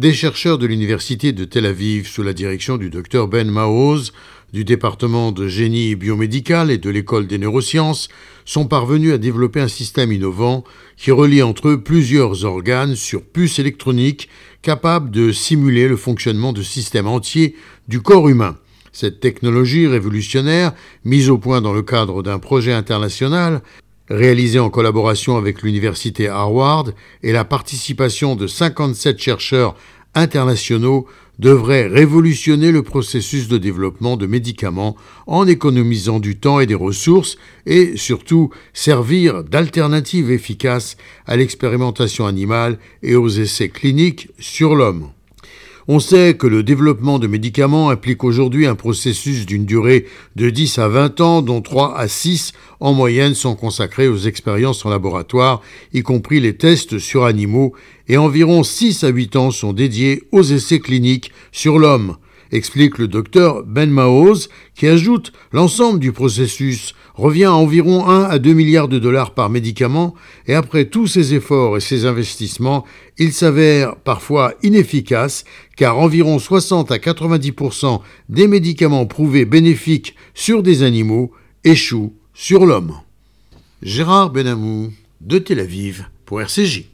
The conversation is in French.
Des chercheurs de l'université de Tel Aviv, sous la direction du docteur Ben Maoz, du département de génie biomédical et de l'école des neurosciences, sont parvenus à développer un système innovant qui relie entre eux plusieurs organes sur puces électroniques capables de simuler le fonctionnement de systèmes entiers du corps humain. Cette technologie révolutionnaire, mise au point dans le cadre d'un projet international, réalisé en collaboration avec l'université Harvard et la participation de 57 chercheurs internationaux, devrait révolutionner le processus de développement de médicaments en économisant du temps et des ressources et surtout servir d'alternative efficace à l'expérimentation animale et aux essais cliniques sur l'homme. On sait que le développement de médicaments implique aujourd'hui un processus d'une durée de 10 à 20 ans, dont 3 à 6 en moyenne sont consacrés aux expériences en laboratoire, y compris les tests sur animaux, et environ 6 à 8 ans sont dédiés aux essais cliniques sur l'homme explique le docteur Ben Maoz, qui ajoute l'ensemble du processus revient à environ 1 à 2 milliards de dollars par médicament, et après tous ces efforts et ces investissements, il s'avère parfois inefficace, car environ 60 à 90% des médicaments prouvés bénéfiques sur des animaux échouent sur l'homme. Gérard Benamou, de Tel Aviv, pour RCJ.